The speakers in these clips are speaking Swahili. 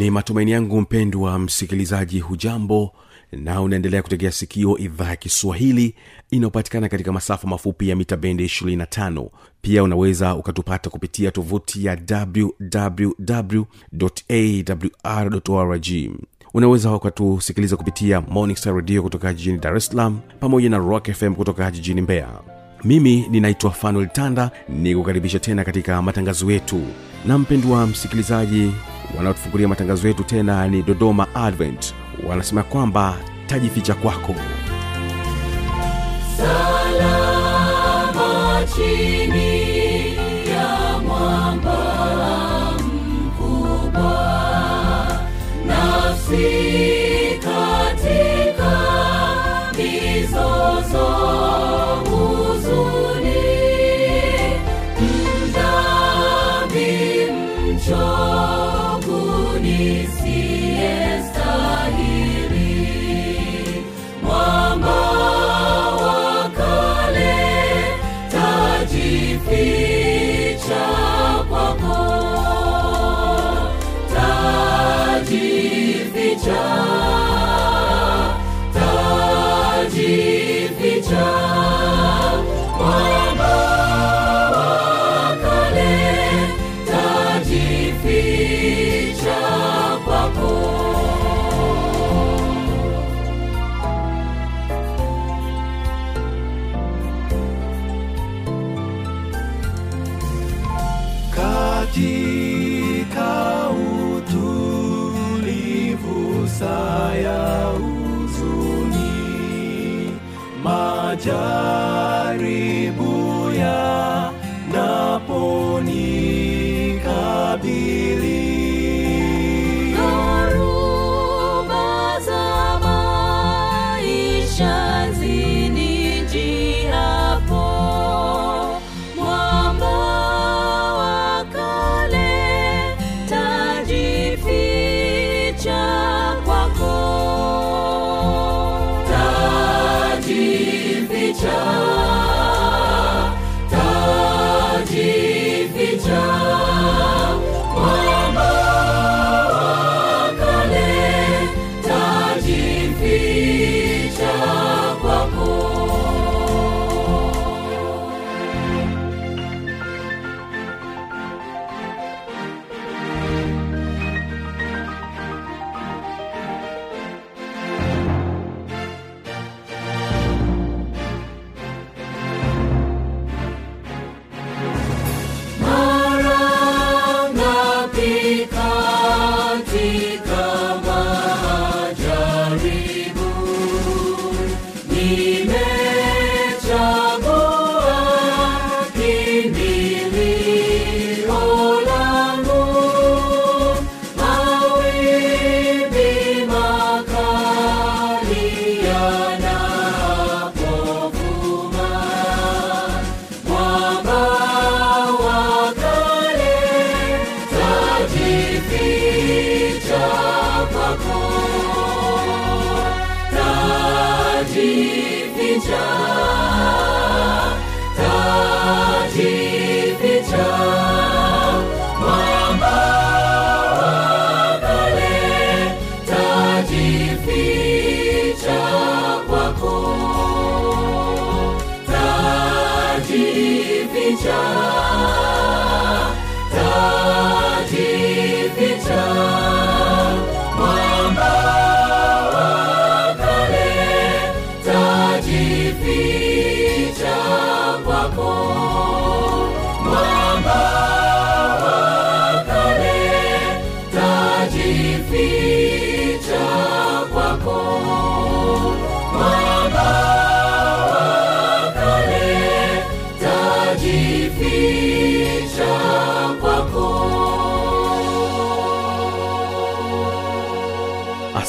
ni matumaini yangu mpendwa msikilizaji hujambo na unaendelea kutegea sikio idhaa ya kiswahili inayopatikana katika masafa mafupi ya mita bendi 25 pia unaweza ukatupata kupitia tovuti ya wwwawrorg unaweza ukatusikiliza kupitia morning star radio kutoka jijini dar es salaam pamoja na rock fm kutoka jijini mbeya. Mimi ninaitwa fanuel tanda ni kukaribisha tena katika matangazo yetu. Na mpendwa msikilizaji wanaotufungulia matangazo yetu tena ni dodoma advent. Wanasema kwamba tajificha kwako. Salama chini katika utulivu saya huzuni. Majaribu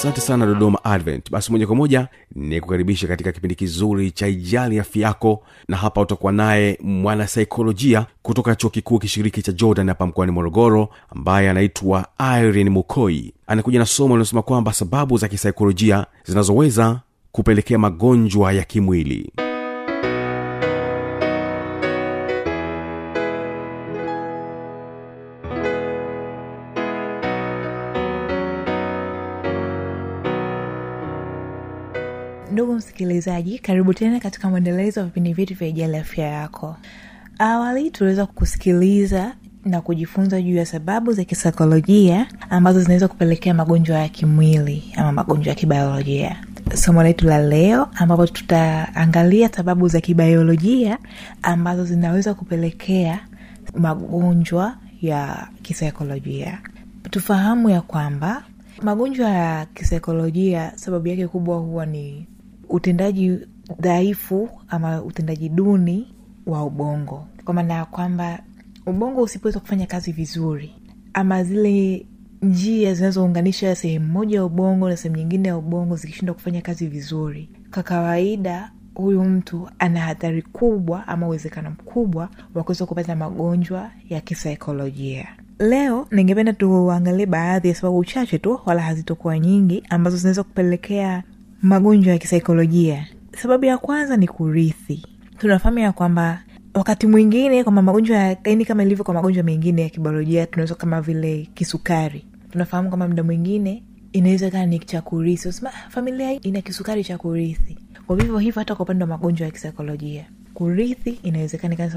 asante sana dodoma advent. Basi moja kwa moja ni kukaribisha katika kipindi kizuri cha ijali afya yako na hapa utakuwa naye mwanasaikolojia kutoka chuo kikuu kishiriki cha jordan hapa mkoani morogoro ambaye anaitwa irene mukoi. Anakuja na somo linalosema kwamba sababu za kisaikolojia zinazoweza kupelekea magonjwa ya kimwili ndugu msikilizaji karibu tena katika mwendelezo wa vipindi vyetu vya ijali afya yako. Awali tuliweza kusikiliza na kujifunza juu ya sababu za kisaikolojia ambazo zinaweza kupelekea magonjwa ya kimwili ama magonjwa ya kibiolojia somo letu la leo ambapo tutaangalia sababu za kibiolojia ambazo zinaweza kupelekea magonjwa ya kisaikolojia. Tufahamu ya kwamba magonjwa ya kisaikolojia sababu yake kubwa huwa ni utendaji dhaifu ama utendaji duni wa ubongo. Kwa maana ya kwamba ubongo usipoweza kufanya kazi vizuri ama zile njia zinazounganisha sehemu moja ya ubongo na sehemu nyingine ya ubongo zikishindwa kufanya kazi vizuri kwa kawaida huyu mtu ana hatari kubwa ama uwezekano mkubwa wa kuweza kupata magonjwa ya kisaikolojia. Leo ningependa tuangalie baadhi ya sababu chache tu wala hazitokuwa nyingi ambazo zinaweza kupelekea magonjwa ya kisaikolojia. Sababu ya kwanza ni kurithi. Tunafahamu kwamba wakati mwingine kwamba magonjwa ya yani kama ilivyo kwa magonjwa mengine ya kibiolojia tunaweza kama vile kisukari. Tunafahamu kwamba mda mwingine inaweza kaa ni cha kurithi. Unasema, "Ah, familia ina kisukari cha kurithi. Kwa vivyo hivyo hata kwa upande wa magonjwa ya kisaikolojia. Kurithi inawezekana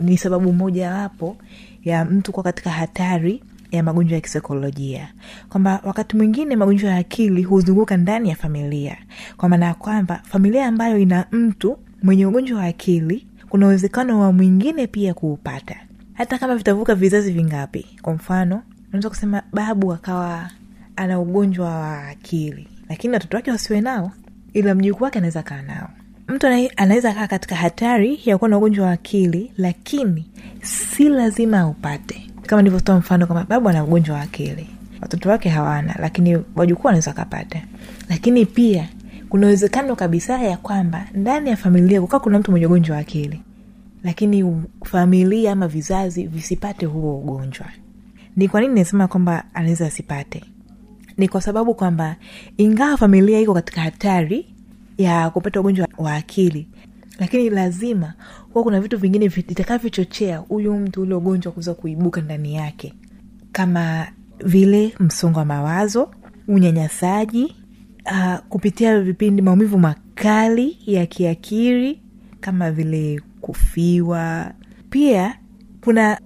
ni sababu mojawapo ya mtu kuwa katika hatari ya magonjwa ya kisaikolojia. Kwamba wakati mwingine magonjwa ya akili huzunguka ndani ya familia. Kwa maana ya kwamba familia ambayo ina mtu mwenye ugonjwa wa akili kuna uwezekano wa mwingine pia kuupata. Hata kama vitavuka vizazi vingapi. Kwa mfano unaweza kusema babu akawa ana ugonjwa wa akili. Lakini watoto wake wasiwe nao. Ila mjukuu wake anaweza kaa nao. Mtu anaweza kaa katika hatari ya kuwa na ugonjwa wa akili lakini si lazima aupate kama nilivyotoa mfano kwamba babu ana ugonjwa wa akili. Watoto wake hawana lakini wajukuu wanaweza kapata lakini pia kuna uwezekano kabisa ya kwamba ndani ya familia kukaa kuna mtu mwenye ugonjwa wa akili. Lakini familia ama vizazi visipate huo ugonjwa. Ni kwa nini nasema kwamba anaweza asipate? Ni kwa sababu kwamba ingawa familia iko katika hatari ya kupata ugonjwa wa akili lakini lazima huwa kuna vitu vingine vitakavyochochea huyu mtu ule ugonjwa kuweza kuibuka ndani yake. Kama vile msongo wa mawazo unyanyasaji uh, kupitia vipindi maumivu makali ya kiakili kama vile kufiwa. Pia kuna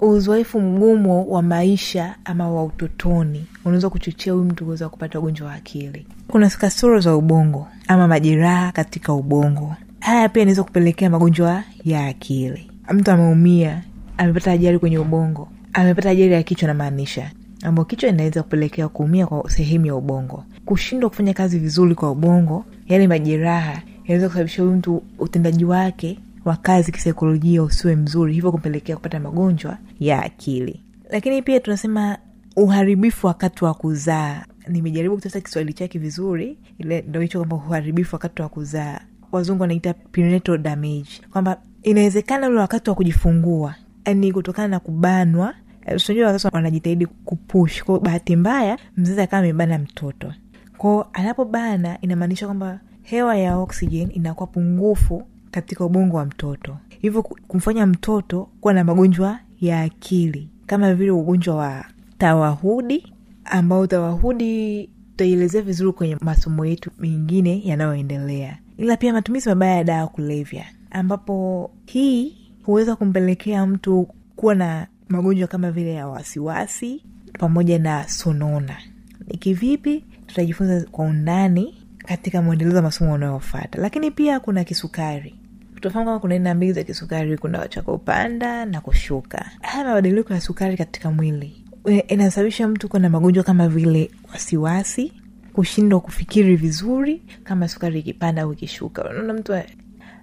uzoefu mgumu wa maisha ama wa utotoni unaweza kuchochea huyu mtu kuweza kupata ugonjwa wa akili. Kuna kasoro za ubongo ama majeraha katika ubongo haya pia inaweza kupelekea magonjwa ya akili. Mtu ameumia amepata ajali kwenye ubongo amepata ajali ya kichwa namaanisha ambao kichwa inaweza kupelekea kuumia kwa sehemu ya ubongo. Kushindwa kufanya kazi vizuri kwa ubongo yale majeraha yanaweza kusababisha huyu mtu utendaji wake wa kazi kisaikolojia usiwe mzuri hivyo kumpelekea kupata magonjwa ya akili. Lakini pia tunasema uharibifu wakati wa kuzaa. Nimejaribu kutafuta kiswahili chake vizuri ile ndo hicho kwamba uharibifu wakati wa kuzaa wazungu wanaita prenatal damage. Kwamba inawezekana ule wakati wa kujifungua ni kutokana na kubanwa eh, unajua wazazi wanajitahidi kupush. Kwao bahati mbaya mzazi akawa amebana mtoto. Kwao anapobana inamaanisha kwamba hewa ya oxygen inakuwa pungufu katika ubongo wa mtoto. Hivyo kumfanya mtoto kuwa na magonjwa ya akili. Kama vile ugonjwa wa tawahudi ambao tawahudi tutaielezea vizuri kwenye masomo yetu mengine yanayoendelea ila pia matumizi mabaya ya dawa kulevya ambapo hii huweza kumpelekea mtu kuwa na magonjwa kama vile ya wasiwasi pamoja na sonona. Ni kivipi? Tutajifunza kwa undani katika mwendelezo wa masomo unayofata lakini pia kuna kisukari. Tunafahamu kama kuna aina mbili za kisukari. Kuna cha na kushuka. Haya mabadiliko ya sukari katika mwili e, inasababisha mtu kuwa na magonjwa kama vile wasiwasi kushindwa kufikiri vizuri kama sukari ikipanda au ikishuka. Unaona mtu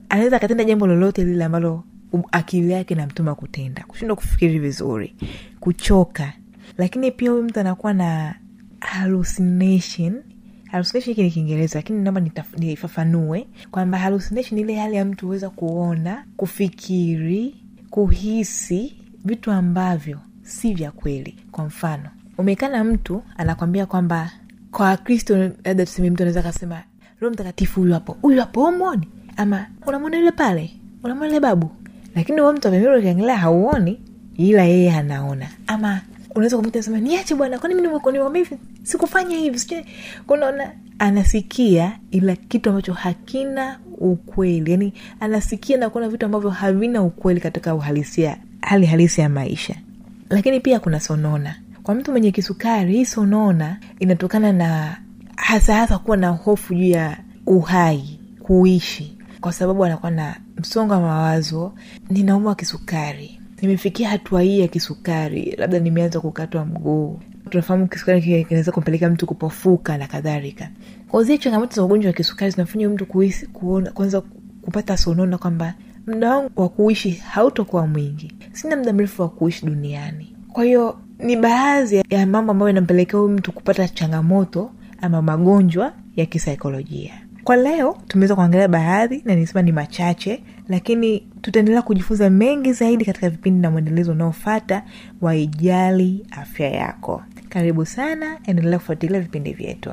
anaweza akatenda jambo lolote lile ambalo akili yake namtuma kutenda. Kushindwa kufikiri vizuri kuchoka. Lakini pia huyu mtu anakuwa na hallucination. Hallucination hiki ni kiingereza lakini naomba nifafanue kwamba hallucination ile hali ya mtu huweza kuona kufikiri kuhisi vitu ambavyo si vya kweli. Kwa mfano umekaa na mtu anakwambia kwamba kwa wakristo labda tuseme mtu anaweza kasema roho mtakatifu huyu hapo. Huyu hapo umwoni, ama unamwona yule pale? Unamwona yule babu? Lakini huo mtu amemira ukiangalia hauoni ila yeye anaona. Ama unaweza kumta sema niache bwana kwani mimi sikufanya hivi sijui kunaona anasikia ila kitu ambacho hakina ukweli. Yani anasikia na kuona vitu ambavyo havina ukweli katika uhalisia hali halisi ya maisha. Lakini pia kuna sonona kwa mtu mwenye kisukari hii sonona inatokana na hasa hasa kuwa na hofu juu ya uhai kuishi. Kwa sababu anakuwa na msongo wa mawazo ninaumwa kisukari. Nimefikia hatua hii ya kisukari labda nimeanza kukatwa mguu. Tunafahamu kisukari kinaweza kumpelekea mtu kupofuka na kadhalika. Kwa changamoto za ugonjwa wa kisukari zinafanya mtu kuhisi kuona kwanza kupata sonona kwamba muda wangu wa kuishi hautokuwa mwingi. Sina muda mrefu wa kuishi duniani. Kwa hiyo ni baadhi ya mambo ambayo inampelekea huyu mtu kupata changamoto ama magonjwa ya kisaikolojia. Kwa leo tumeweza kuangalia baadhi na nisema ni machache lakini tutaendelea kujifunza mengi zaidi katika vipindi na mwendelezo unaofata wa ijali afya yako. Karibu sana endelea kufuatilia vipindi vyetu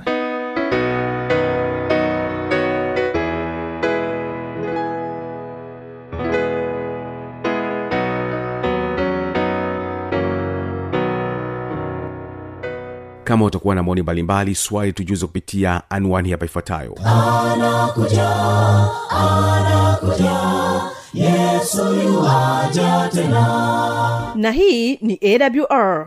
kama utakuwa na maoni mbalimbali swali tujuze kupitia anwani hapa ifuatayo. Na hii ni awr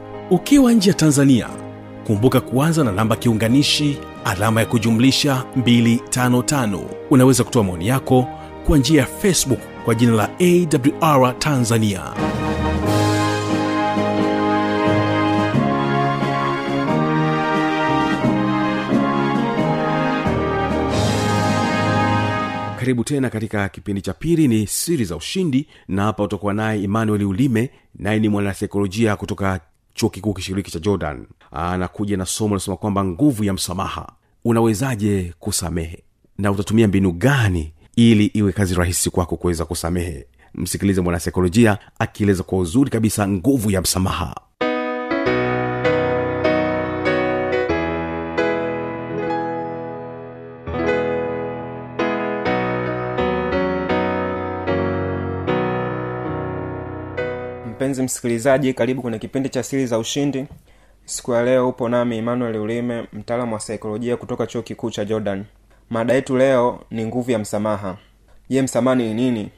ukiwa nje ya tanzania kumbuka kuanza na namba kiunganishi alama ya kujumlisha 255 unaweza kutoa maoni yako kwa njia ya facebook kwa jina la awr tanzania. Karibu tena katika kipindi cha pili ni siri za ushindi na hapa utakuwa naye emmanuel ulime naye ni mwanasaikolojia kutoka chuo kikuu kishiriki cha jordan anakuja na somo linasema kwamba nguvu ya msamaha. Unawezaje kusamehe? Na utatumia mbinu gani ili iwe kazi rahisi kwako kuweza kusamehe? Msikilize mwanasaikolojia akieleza kwa uzuri kabisa nguvu ya msamaha mpenzi msikilizaji karibu kwenye kipindi cha siri za ushindi. Siku ya leo upo nami emmanuel ulime mtaalamu wa saikolojia kutoka chuo kikuu cha jordan. Mada yetu leo ni nguvu ya msamaha. Je msamaha ni nini?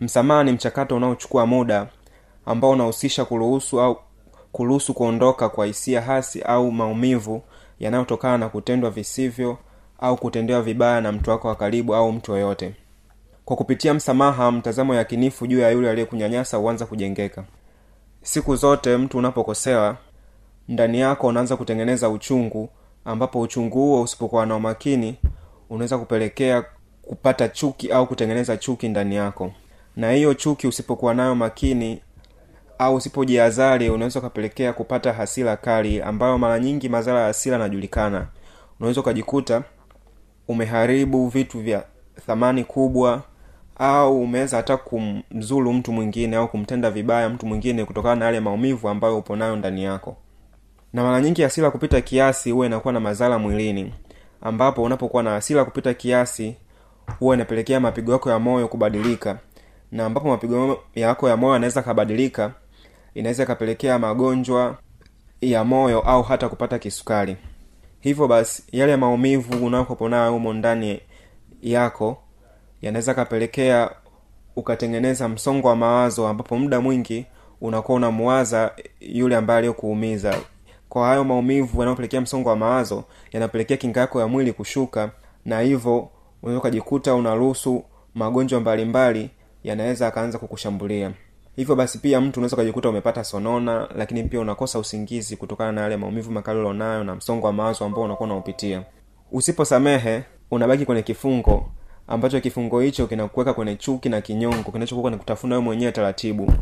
Msamaha ni mchakato unaochukua muda ambao unahusisha kuruhusu au kuruhusu kuondoka kwa hisia hasi au maumivu yanayotokana na kutendwa visivyo au kutendewa vibaya na mtu wako wa karibu au mtu yoyote. Kwa kupitia msamaha mtazamo yakinifu juu ya yule aliyekunyanyasa huanza kujengeka siku zote mtu unapokosewa ndani yako unaanza kutengeneza uchungu ambapo uchungu huo usipokuwa na umakini unaweza kupelekea kupata chuki au kutengeneza chuki ndani yako. Na hiyo chuki usipokuwa nayo makini au usipojiazari unaweza ukapelekea kupata hasira kali ambayo mara nyingi madhara ya hasira yanajulikana. Unaweza ukajikuta umeharibu vitu vya thamani kubwa au umeweza hata kumzulu mtu mwingine au kumtenda vibaya mtu mwingine kutokana na yale maumivu ambayo upo nayo ndani yako. Na mara nyingi hasira kupita kiasi huwa inakuwa na madhara mwilini ambapo unapokuwa na hasira kupita kiasi huwa inapelekea mapigo yako ya moyo kubadilika. Na ambapo mapigo yako ya moyo yanaweza kabadilika inaweza ikapelekea magonjwa ya moyo au hata kupata kisukari. Hivyo basi yale maumivu unakopo nayo humo ndani yako yanaweza kapelekea ukatengeneza msongo wa mawazo ambapo muda mwingi unakuwa unamuwaza yule ambaye aliyokuumiza. Kwa hayo maumivu yanayopelekea msongo wa mawazo yanapelekea kinga yako ya mwili kushuka na hivyo unaweza ukajikuta unaruhusu magonjwa mbalimbali yanaweza akaanza kukushambulia. Hivyo basi pia mtu unaweza ukajikuta umepata sonona lakini pia unakosa usingizi kutokana na yale maumivu makali ulionayo na msongo wa mawazo ambao unakuwa unaupitia. Usiposamehe unabaki kwenye kifungo ambacho kifungo hicho kinakuweka kwenye chuki na kinyongo kinachokuwa ni kutafuna mwenyewe taratibu.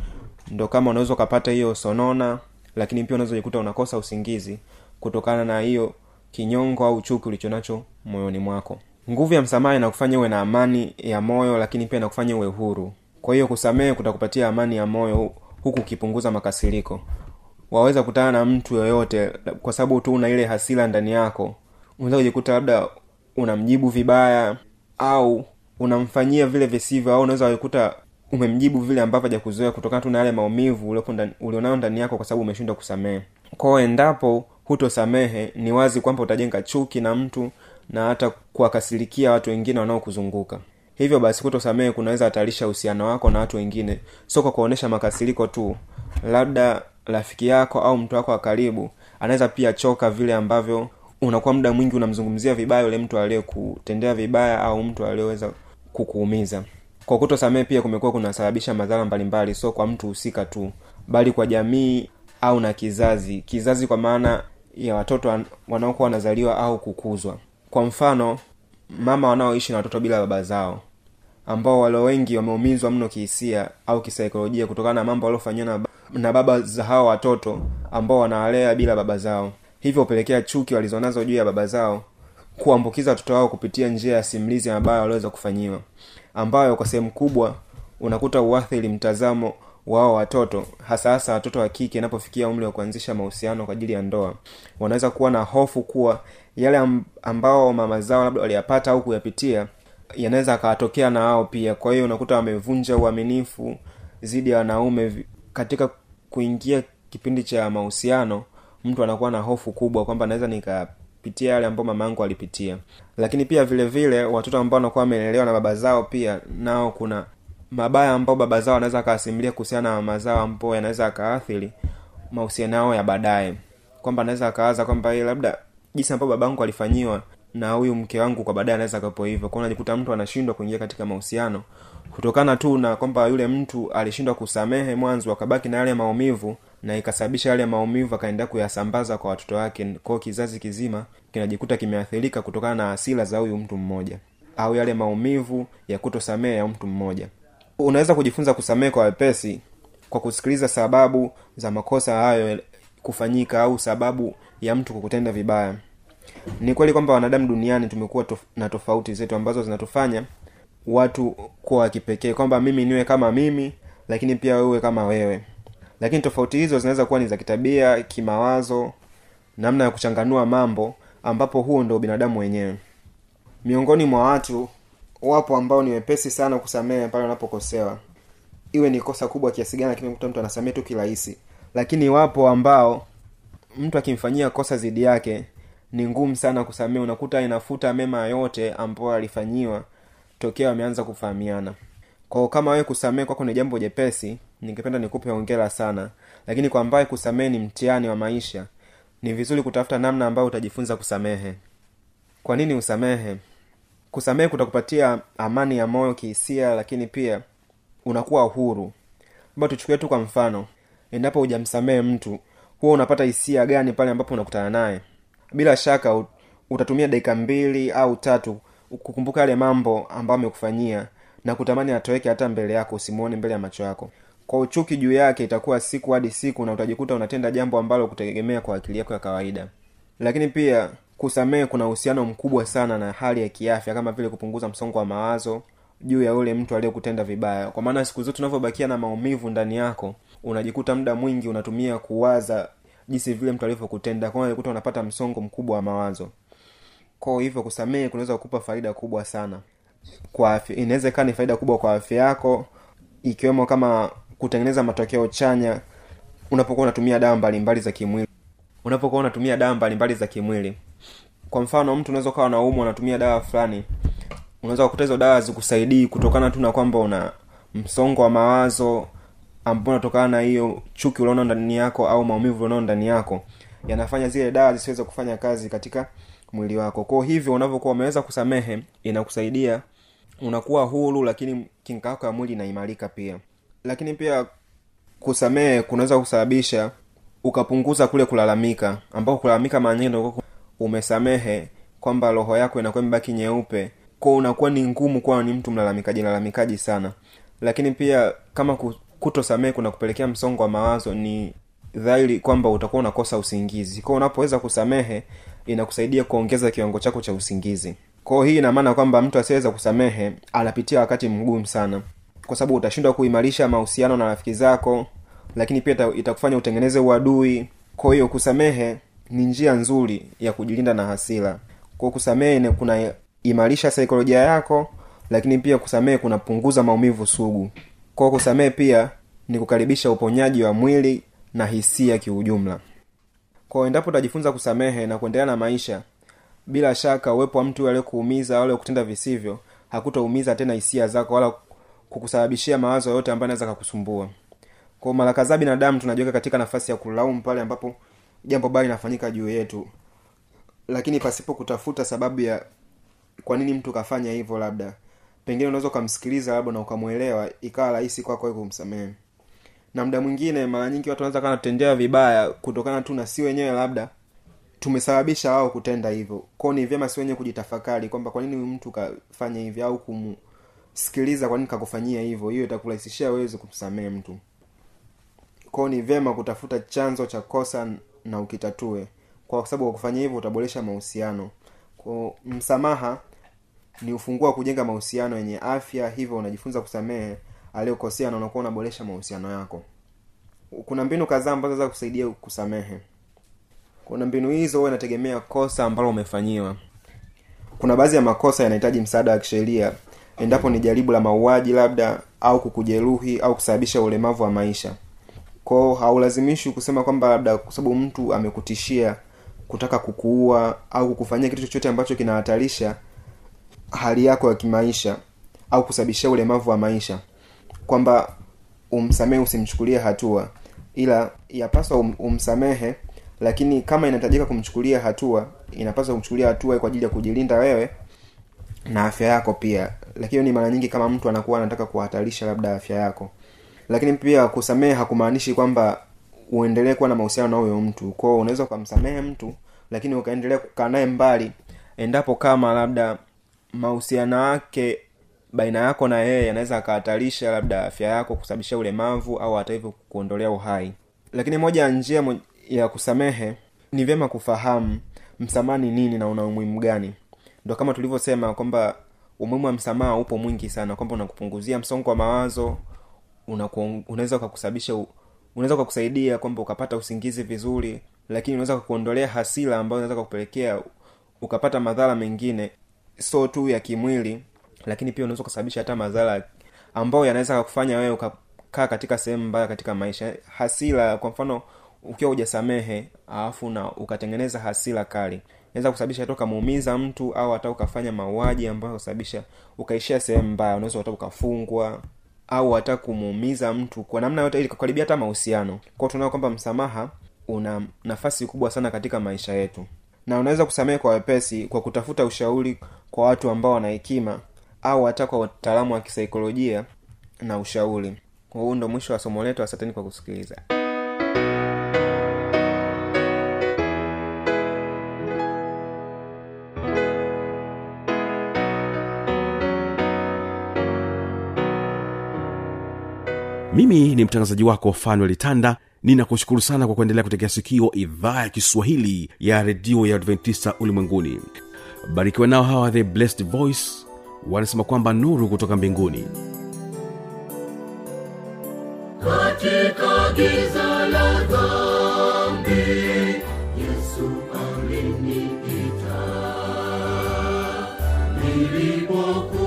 Ndo kama unaweza ukapata hiyo sonona lakini pia unaweza jikuta unakosa usingizi kutokana na hiyo kinyongo au chuki ulichonacho moyoni mwako. Nguvu ya msamaha inakufanya uwe na amani ya moyo lakini pia inakufanya uwe huru. Kwa hiyo kusamehe kutakupatia amani ya moyo huku ukipunguza makasiriko. Waweza kutana na mtu yoyote kwa sababu tu una ile hasira ndani yako. Unaweza kujikuta labda unamjibu vibaya au unamfanyia vile visivyo au unaweza kukuta umemjibu vile ambavyo hajakuzoea kutokana tu na yale maumivu ulionayo ndani yako kwa sababu umeshindwa kusamehe. Kwao endapo hutosamehe ni wazi kwamba utajenga chuki na mtu na hata kuwakasirikia watu wengine wanaokuzunguka. Hivyo basi kutosamehe kunaweza hatarisha uhusiano wako na watu wengine. Sio kwa kuonyesha makasiriko tu labda rafiki yako au mtu wako wa karibu anaweza pia choka vile ambavyo unakuwa muda mwingi unamzungumzia vibaya yule mtu aliyekutendea vibaya au mtu aliyeweza kukuumiza. Kwa kutosamehe pia kumekuwa kunasababisha madhara mbalimbali sio kwa mtu husika tu bali kwa jamii au na kizazi. Kizazi kwa maana ya watoto wan- wanaokuwa wanazaliwa au kukuzwa. Kwa mfano mama wanaoishi na watoto bila baba zao ambao walio wengi wameumizwa mno kihisia au kisaikolojia kutokana na mambo waliofanyiwa na baba za hao watoto ambao wanawalea bila baba zao hivyo hupelekea chuki walizonazo juu ya baba zao kuambukiza watoto wao kupitia njia ya simulizi ambayo waliweza kufanyiwa ambayo kwa sehemu kubwa unakuta uathiri mtazamo wao watoto hasa hasa watoto wa kike inapofikia umri wa kuanzisha mahusiano kwa ajili ya ndoa. Wanaweza kuwa na hofu kuwa yale ambao mama zao labda waliyapata au kuyapitia yanaweza akawatokea na wao pia. Kwa hiyo unakuta wamevunja uaminifu dhidi ya wanaume katika kuingia kipindi cha mahusiano mtu anakuwa na hofu kubwa kwamba naweza nikapitia yale ambayo mama yangu alipitia. Lakini pia vile vile watoto ambao wanakuwa wamelelewa na baba zao pia nao kuna mabaya ambao baba zao anaweza akawasimulia kuhusiana na mama zao ambao yanaweza akaathiri mahusiano yao ya baadaye. Kwamba anaweza akawaza kwamba "Eh, labda jinsi ambavyo babangu alifanyiwa na huyu mke wangu kwa baadaye anaweza akapo hivyo. Kwao unajikuta mtu anashindwa kuingia katika mahusiano kutokana tu na kwamba yule mtu alishindwa kusamehe mwanzo akabaki na yale maumivu na ikasababisha yale maumivu akaendelea kuyasambaza kwa watoto wake. Kwao kizazi kizima kinajikuta kimeathirika kutokana na asila za huyu mtu mmoja au yale maumivu ya kutosamehe ya mtu mmoja. Unaweza kujifunza kusamehe kwa wepesi kwa kusikiliza sababu za makosa hayo kufanyika au sababu ya mtu kukutenda vibaya. Ni kweli kwamba wanadamu duniani tumekuwa tof- na tofauti zetu ambazo zinatufanya watu kuwa wa kipekee kwamba mimi niwe kama mimi lakini pia wewe kama wewe. Lakini tofauti hizo zinaweza kuwa ni za kitabia kimawazo namna ya kuchanganua mambo ambapo huo ndo binadamu wenyewe. Miongoni mwa watu wapo ambao ni wepesi sana kusamehe pale wanapokosewa iwe ni kosa kubwa kiasi gani lakini mtu anasamehe tu kirahisi. Lakini wapo ambao mtu akimfanyia kosa zidi yake ni ngumu sana kusamehe. Unakuta inafuta mema yote ambayo alifanyiwa tokea wameanza kufahamiana. Kwao kama wewe kusamehe kwako ni jambo jepesi ningependa nikupe ongera sana. Lakini kwa ambaye kusamehe ni mtihani wa maisha ni vizuri kutafuta namna ambayo utajifunza kusamehe. Kwa nini usamehe? Kusamehe kutakupatia amani ya moyo kihisia lakini pia unakuwa huru. Ambao tuchukue tu kwa mfano endapo hujamsamehe mtu huwa unapata hisia gani pale ambapo unakutana naye? Bila shaka utatumia dakika mbili au tatu kukumbuka yale mambo ambayo amekufanyia na kutamani atoweke hata mbele yako usimuone mbele ya macho yako. Kwa uchuki juu yake itakuwa siku hadi siku na utajikuta unatenda jambo ambalo kutegemea kwa akili yako ya kawaida. Lakini pia kusamehe kuna uhusiano mkubwa sana na hali ya kiafya kama vile kupunguza msongo wa mawazo juu ya yule mtu aliyekutenda vibaya. Kwa maana siku zote unavyobakia na maumivu ndani yako unajikuta muda mwingi unatumia kuwaza jinsi vile mtu alivyokutenda. Kwa unajikuta unapata msongo mkubwa wa mawazo kwa hivyo kusamehe kunaweza kukupa faida kubwa sana kwa afya. Inaweza ikawa ni faida kubwa kwa afya yako ikiwemo kama kutengeneza matokeo chanya unapokuwa unatumia dawa mbalimbali za kimwili. Unapokuwa unatumia dawa mbalimbali za kimwili. Kwa mfano mtu unaweza ukawa naumwa unatumia dawa fulani. Unaweza kukuta hizo dawa zikusaidii kutokana tu na kwamba una msongo wa mawazo ambao unatokana na hiyo chuki ulionao ndani yako au maumivu ulionao ndani yako. Yanafanya zile dawa zisiweze kufanya kazi katika mwili wako. Kwao hivyo unavyokuwa umeweza kusamehe inakusaidia unakuwa huru lakini kinga yako ya mwili inaimarika pia. Lakini pia kusamehe kunaweza kusababisha ukapunguza kule kulalamika ambao kulalamika mara umesamehe kwamba roho yako inakuwa imebaki nyeupe. Ko unakuwa ni ngumu kuwa ni mtu mlalamikaji lalamikaji sana. Lakini pia kama kutosamehe kuna kupelekea msongo wa mawazo ni dhahiri kwamba utakuwa unakosa usingizi. Kwao unapoweza kusamehe inakusaidia kuongeza kiwango chako cha usingizi. Kwao hii ina maana kwamba mtu asiweza kusamehe anapitia wakati mgumu sana. Kwa sababu utashindwa kuimarisha mahusiano na rafiki zako lakini pia ita- itakufanya utengeneze uadui. Kwa hiyo kusamehe ni njia nzuri ya kujilinda na hasira. Kwa kusamehe kuna saikolojia yako lakini pia kusamehe kunapunguza maumivu sugu. Kwa kusamehe pia ni kukaribisha uponyaji wa mwili na hisia kiujumla kwa endapo utajifunza kusamehe na kuendelea na maisha bila shaka uwepo wa mtu aliyekuumiza wala kutenda visivyo hakutaumiza tena hisia zako wala kukusababishia mawazo yote ambayo anaweza kakusumbua kwa mara kadhaa binadamu tunajiweka katika nafasi ya kulaumu pale ambapo jambo baya linafanyika juu yetu. Lakini pasipo kutafuta sababu ya kwa nini mtu kafanya hivyo labda pengine unaweza ukamsikiliza labda na ukamwelewa ikawa rahisi kwako wewe kumsamehe na muda mwingine mara nyingi watu wanaweza kana tutendea vibaya kutokana tu na si wenyewe labda. Tumesababisha wao kutenda hivyo. Kwao ni vyema si wenyewe kujitafakari kwamba kwa nini mtu kafanya hivyo au kumsikiliza kwa nini kakufanyia hivyo. Hiyo itakurahisishia weweze kumsamehe mtu. Kwao ni vyema kutafuta chanzo cha kosa na ukitatue. Kwa sababu kwa kufanya hivyo utaboresha mahusiano. Kwa msamaha ni ufunguo wa kujenga mahusiano yenye afya hivyo unajifunza kusamehe aliyokosea na unakuwa unaboresha mahusiano yako. Kuna mbinu kadhaa ambazo za kusaidia kusamehe kuna mbinu hizo huwa inategemea kosa ambalo umefanyiwa. Kuna baadhi ya makosa yanahitaji msaada wa kisheria endapo ni jaribu la mauaji labda au kukujeruhi au kusababisha ulemavu wa maisha. Kwao haulazimishi kusema kwamba labda kwa sababu mtu amekutishia kutaka kukuua au kukufanyia kitu chochote ambacho kinahatarisha hali yako ya kimaisha au kusababishia ulemavu wa maisha kwamba umsamehe usimchukulie hatua. Ila yapaswa um, umsamehe lakini kama inahitajika kumchukulia hatua inapaswa kumchukulia hatua kwa ajili ya kujilinda wewe na afya yako pia. Lakini ni mara nyingi kama mtu anakuwa anataka kuhatarisha labda afya yako. Lakini pia kusamehe hakumaanishi kwamba uendelee kuwa na mahusiano na huyo mtu. Kwao unaweza ukamsamehe mtu lakini ukaendelea kukaa naye mbali endapo kama labda mahusiano yake baina yako na yeye yanaweza akahatarisha labda afya yako kusababisha ulemavu au hata hivyo kuondolea uhai. Lakini moja ya njia ya kusamehe ni vyema kufahamu msamaha ni nini na una umuhimu gani. Ndo kama tulivyosema kwamba umuhimu wa msamaha upo mwingi sana kwamba unakupunguzia msongo wa mawazo unaweza ukakusababisha unaweza ukakusaidia kwamba ukapata usingizi vizuri lakini unaweza kukuondolea hasira ambayo unaweza kakupelekea ukapata madhara mengine so tu ya kimwili lakini pia unaweza ukasababisha hata madhara ambayo yanaweza kufanya wewe ukakaa katika sehemu mbaya katika maisha. Hasira kwa mfano ukiwa hujasamehe alafu na ukatengeneza hasira kali. Naweza kusababisha hata ukamuumiza mtu au hata ukafanya mauaji ambayo kusababisha ukaishia sehemu mbaya. Unaweza hata ukafungwa au hata kumuumiza mtu kwa namna yote ili kukaribia hata mahusiano. Kwao tunaona kwamba msamaha una nafasi kubwa sana katika maisha yetu. Na unaweza kusamehe kwa wepesi kwa kutafuta ushauri kwa watu ambao wana hekima au hata kwa wataalamu wa kisaikolojia na ushauri. Huu ndo mwisho wa somo letu asanteni kwa kusikiliza. Mimi ni mtangazaji wako fanuel tanda ninakushukuru sana kwa kuendelea kutegea sikio idhaa ya kiswahili ya redio ya adventista ulimwenguni. Barikiwa nao hawa the blessed voice wanasema kwamba nuru kutoka mbinguni. Katika giza la dhambi yesu aliniita. Nilipokuwa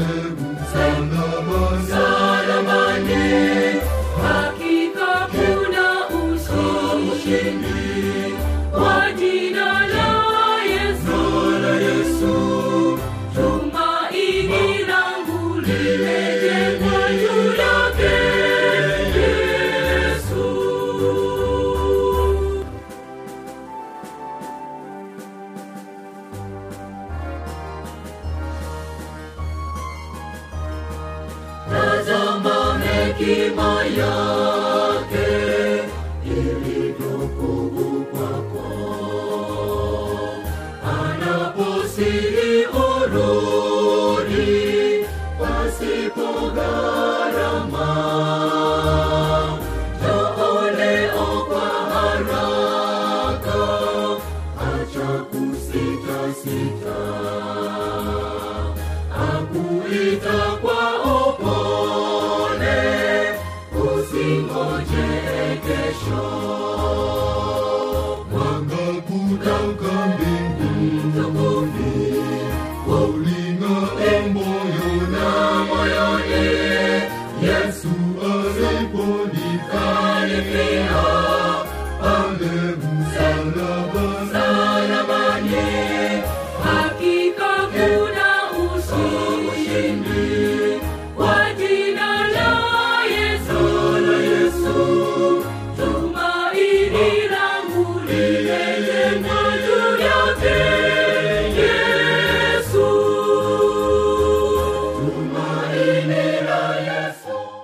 pale